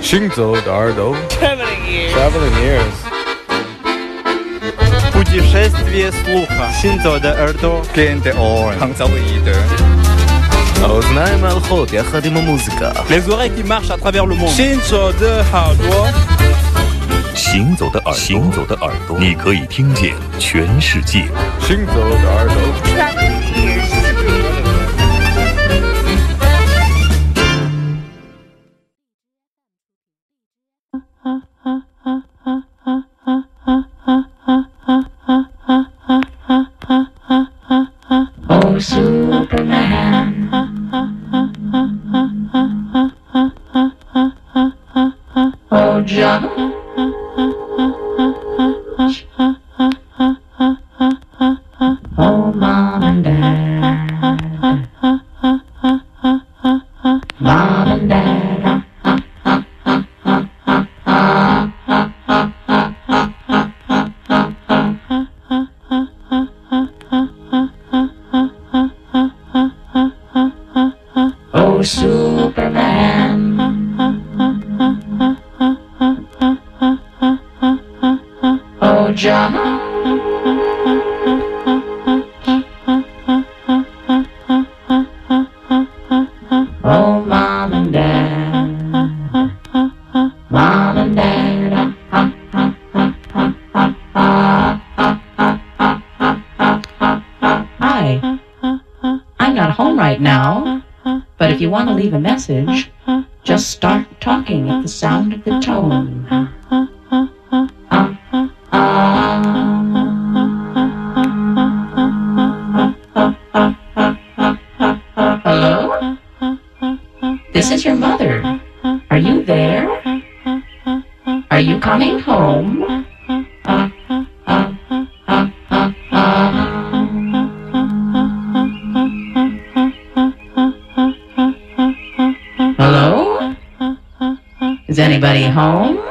行走的耳朵 Traveling ears. Traveling ears Путешествие слуха. Синзо де Эрдо. Кенте Орен. Хангзаоиде. האוזניים הלכות יחד עם המוזיקה Les oreilles qui marchent à travers le monde. 行走的耳朵，行走的耳朵，行走的耳朵，你可以听见全世界。 行走的耳朵 pajama This is your mother. Are you there? Are you coming home? Hello? Is anybody home?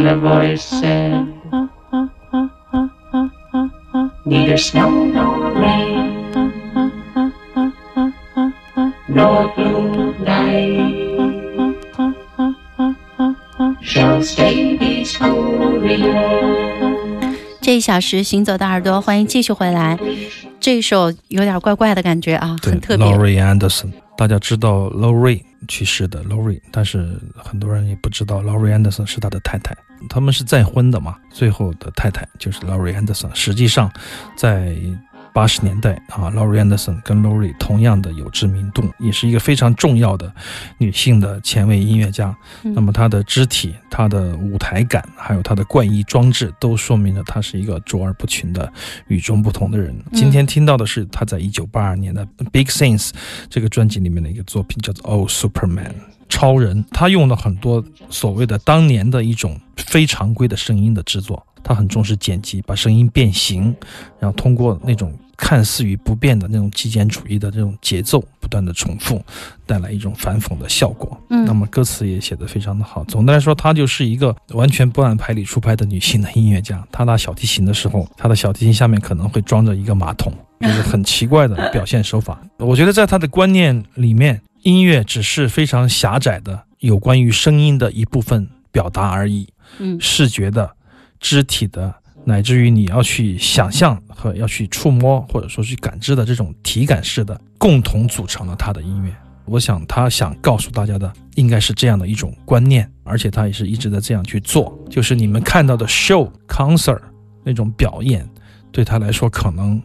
And the voice said, Neither snow nor rain, nor blue night shall stay these four years. 这一小时行走的耳朵，欢迎继续回来。这一首有点怪怪的感觉啊，对很特别。，Laurie Anderson，大家知道 Laurie 去世的 Lori，但是很多人也不知道 Lori Anderson 是他的太太，他们是再婚的嘛，最后的太太就是 Lori Anderson。实际上，在八十年代啊，Laurie Anderson 跟 Laurie 同样的有知名度，也是一个非常重要的女性的前卫音乐家。嗯那么她的肢体、她的舞台感，还有她的怪异装置，都说明了她是一个卓而不群的、与众不同的人。嗯今天听到的是她在一九八二年的《Big Things》这个专辑里面的一个作品，叫做《Oh Superman》。超人，他用了很多所谓的当年的一种非常规的声音的制作，他很重视剪辑，把声音变形，然后通过那种看似于不变的那种极简主义的这种节奏，不断的重复，带来一种反讽的效果。嗯那么歌词也写得非常的好。总的来说，她就是一个完全不按牌理出牌的女性的音乐家。她拉小提琴的时候，她的小提琴下面可能会装着一个马桶，就是很奇怪的表现手法。我觉得在她的观念里面，音乐只是非常狭窄的有关于声音的一部分表达而已。嗯视觉的、肢体的，乃至于你要去想象和要去触摸或者说去感知的这种体感式的，共同组成了他的音乐。我想他想告诉大家的应该是这样的一种观念，而且他也是一直在这样去做。就是你们看到的 show、concert 那种表演，对他来说可能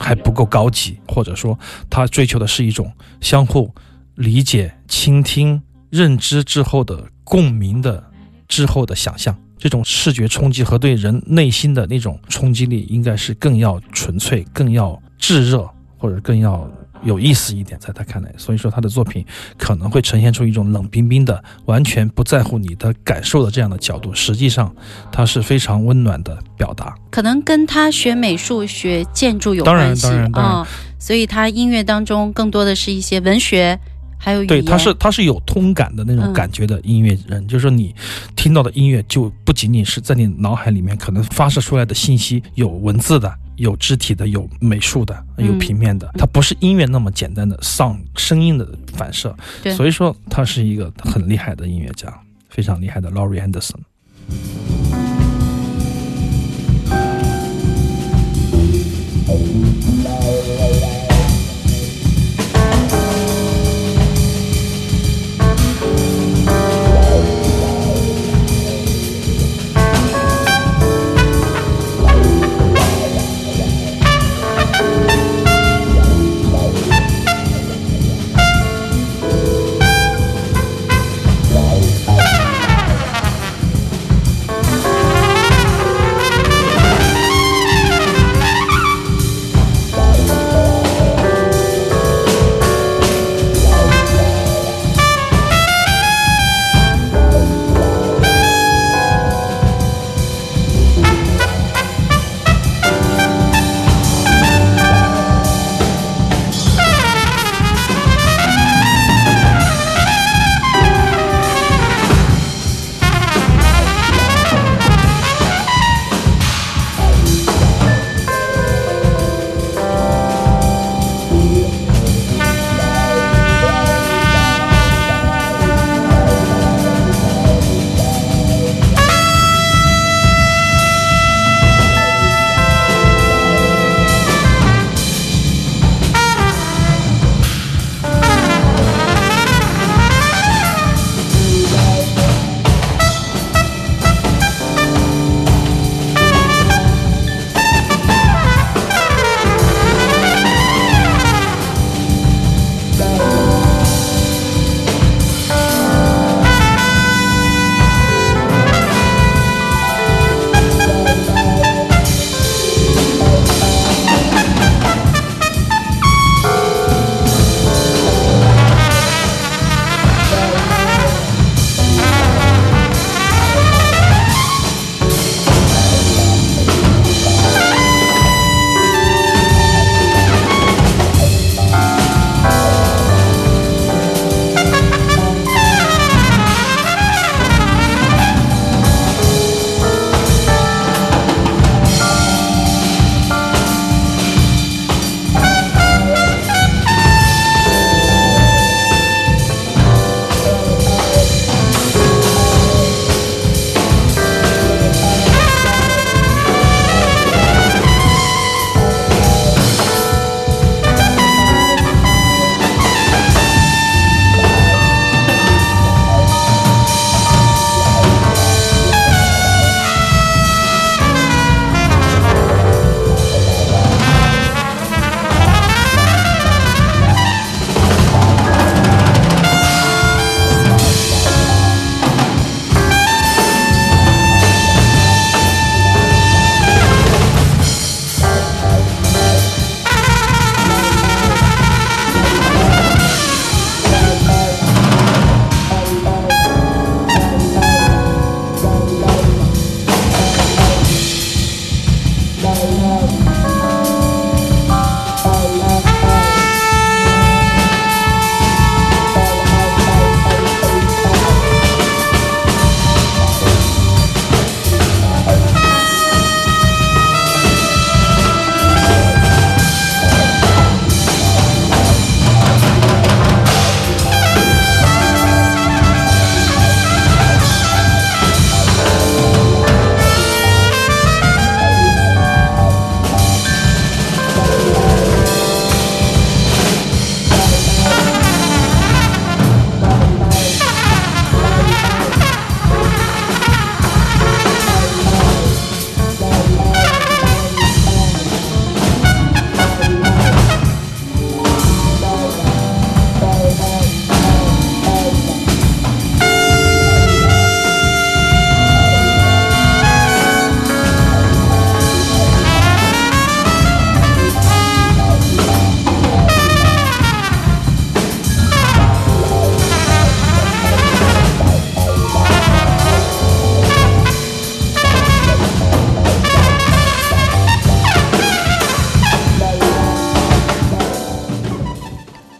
还不够高级，或者说他追求的是一种相互理解、倾听、认知之后的共鸣的之后的想象，这种视觉冲击和对人内心的那种冲击力，应该是更要纯粹、更要炙热，或者更要有意思一点，在他看来。所以说，他的作品可能会呈现出一种冷冰冰的、完全不在乎你的感受的这样的角度。实际上，它是非常温暖的表达。可能跟他学美术、学建筑有当然关系当然当然啊、所以他音乐当中更多的是一些文学，还有对，言。他是他是有通感的那种嗯感觉的音乐人，就是说你听到的音乐就不仅仅是在你脑海里面可能发射出来的信息，有文字的，有肢体的，有美术的，有嗯平面的，它不是音乐那么简单的 sound 声音的反射，所以说他是一个很厉害的音乐家，非常厉害的 Laurie Anderson。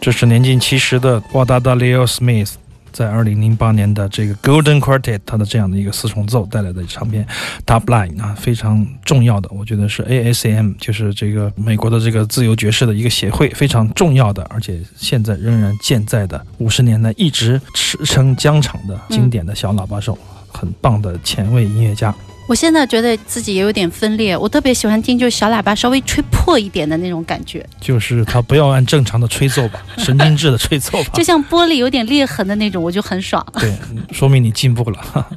这是年近七十的瓦达达 Leo Smith 在二零零八年的这个 Golden Quartet 他的这样的一个四重奏带来的唱片 Top Line 啊，非常重要的，我觉得是 ASM，就是这个美国的这个自由爵士的一个协会，非常重要的，而且现在仍然健在的，五十年来一直驰骋疆场的经典的小喇叭手，很棒的前卫音乐家。我现在觉得自己也有点分裂，我特别喜欢听就是小喇叭稍微吹破一点的那种感觉，就是他不要按正常的吹奏吧，神经质的吹奏吧，就像玻璃有点裂痕的那种，我就很爽。对，说明你进步了。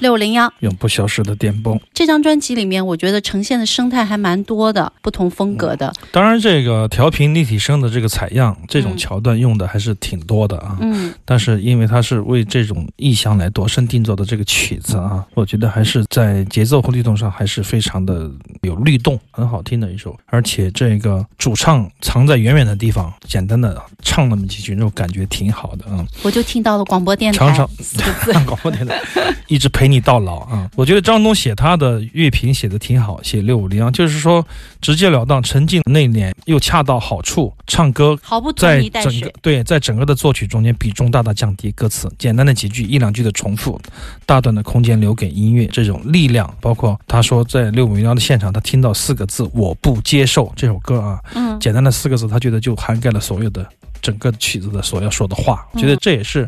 六五零幺永不消失的电波。这张专辑里面，我觉得呈现的生态还蛮多的，不同风格的。当然，这个调频立体声的这个采样，这种嗯桥段用的还是挺多的啊。嗯，但是因为它是为这种意象来度身定做的这个曲子啊，我觉得还是在节奏和律动上还是非常的有律动，很好听的一首。而且这个主唱藏在远远的地方，简单的唱那么几句，那种感觉挺好的啊。我就听到了广播电台常常。广播电台一直陪你到老啊！我觉得张东写他的乐评写的挺好，写六五零幺，就是说直截了当、沉静内敛又恰到好处，唱歌毫不拖在整个。对，在整个的作曲中间比重大大降低，歌词简单的几句一两句的重复，大段的空间留给音乐，这种力量，包括他说在六五零幺的现场，他听到四个字“我不接受”这首歌啊，嗯，简单的四个字，他觉得就涵盖了所有的整个曲子的所要说的话。我觉得这也是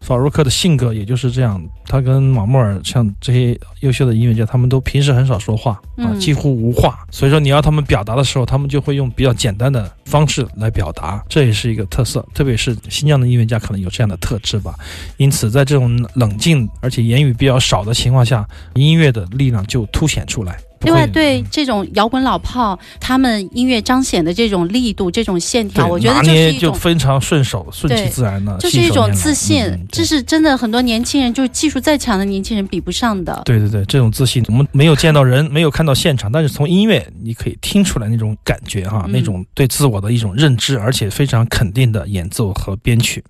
法鲁克的性格，也就是这样。他跟马莫尔像这些优秀的音乐家，他们都平时很少说话啊，嗯几乎无话。所以说，你要他们表达的时候，他们就会用比较简单的方式来表达，这也是一个特色。特别是新疆的音乐家可能有这样的特质吧。因此，在这种冷静而且言语比较少的情况下，音乐的力量就凸显出来。不另外，对这种摇滚老炮，他们音乐彰显的这种力度、这种线条，我觉得拿就是一种，就非常顺手、顺其自然的，就是一种自信嗯，这是真的，很多年轻人就是技术再强的年轻人比不上的。对对对，这种自信，我们没有见到人，没有看到现场，但是从音乐你可以听出来那种感觉哈，嗯那种对自我的一种认知，而且非常肯定的演奏和编曲。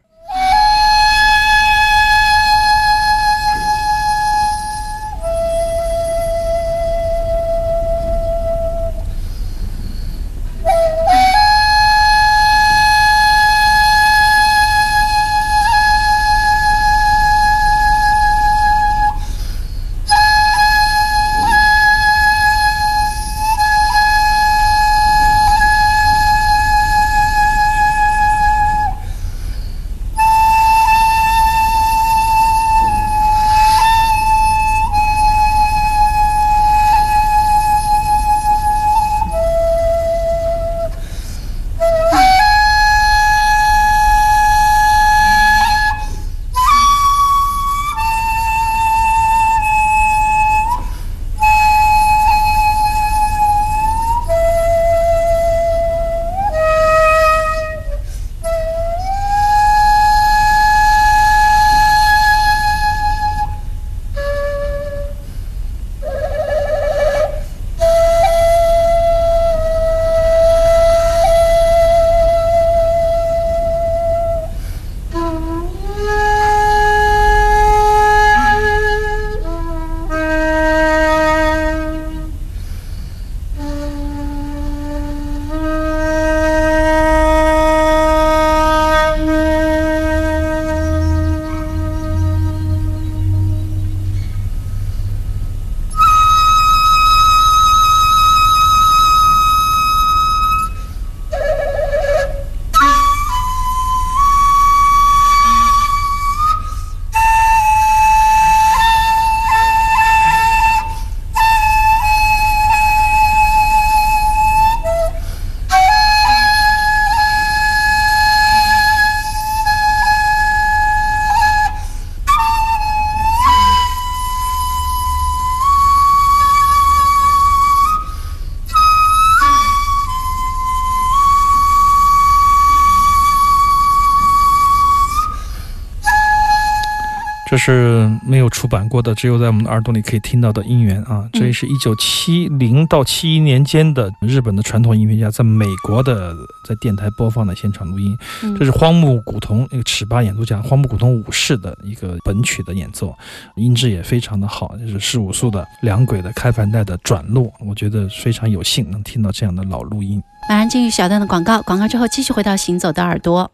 是没有出版过的，只有在我们的耳朵里可以听到的音源啊！这也是一九七零到七一年间的日本的传统音乐家在美国的在电台播放的现场录音。嗯这是荒木古桐那个尺八演奏家荒木古桐武士的一个本曲的演奏，音质也非常的好，就是十五速的两轨的开盘带的转录，我觉得非常有幸能听到这样的老录音。马上进入小段的广告，广告之后继续回到行走的耳朵。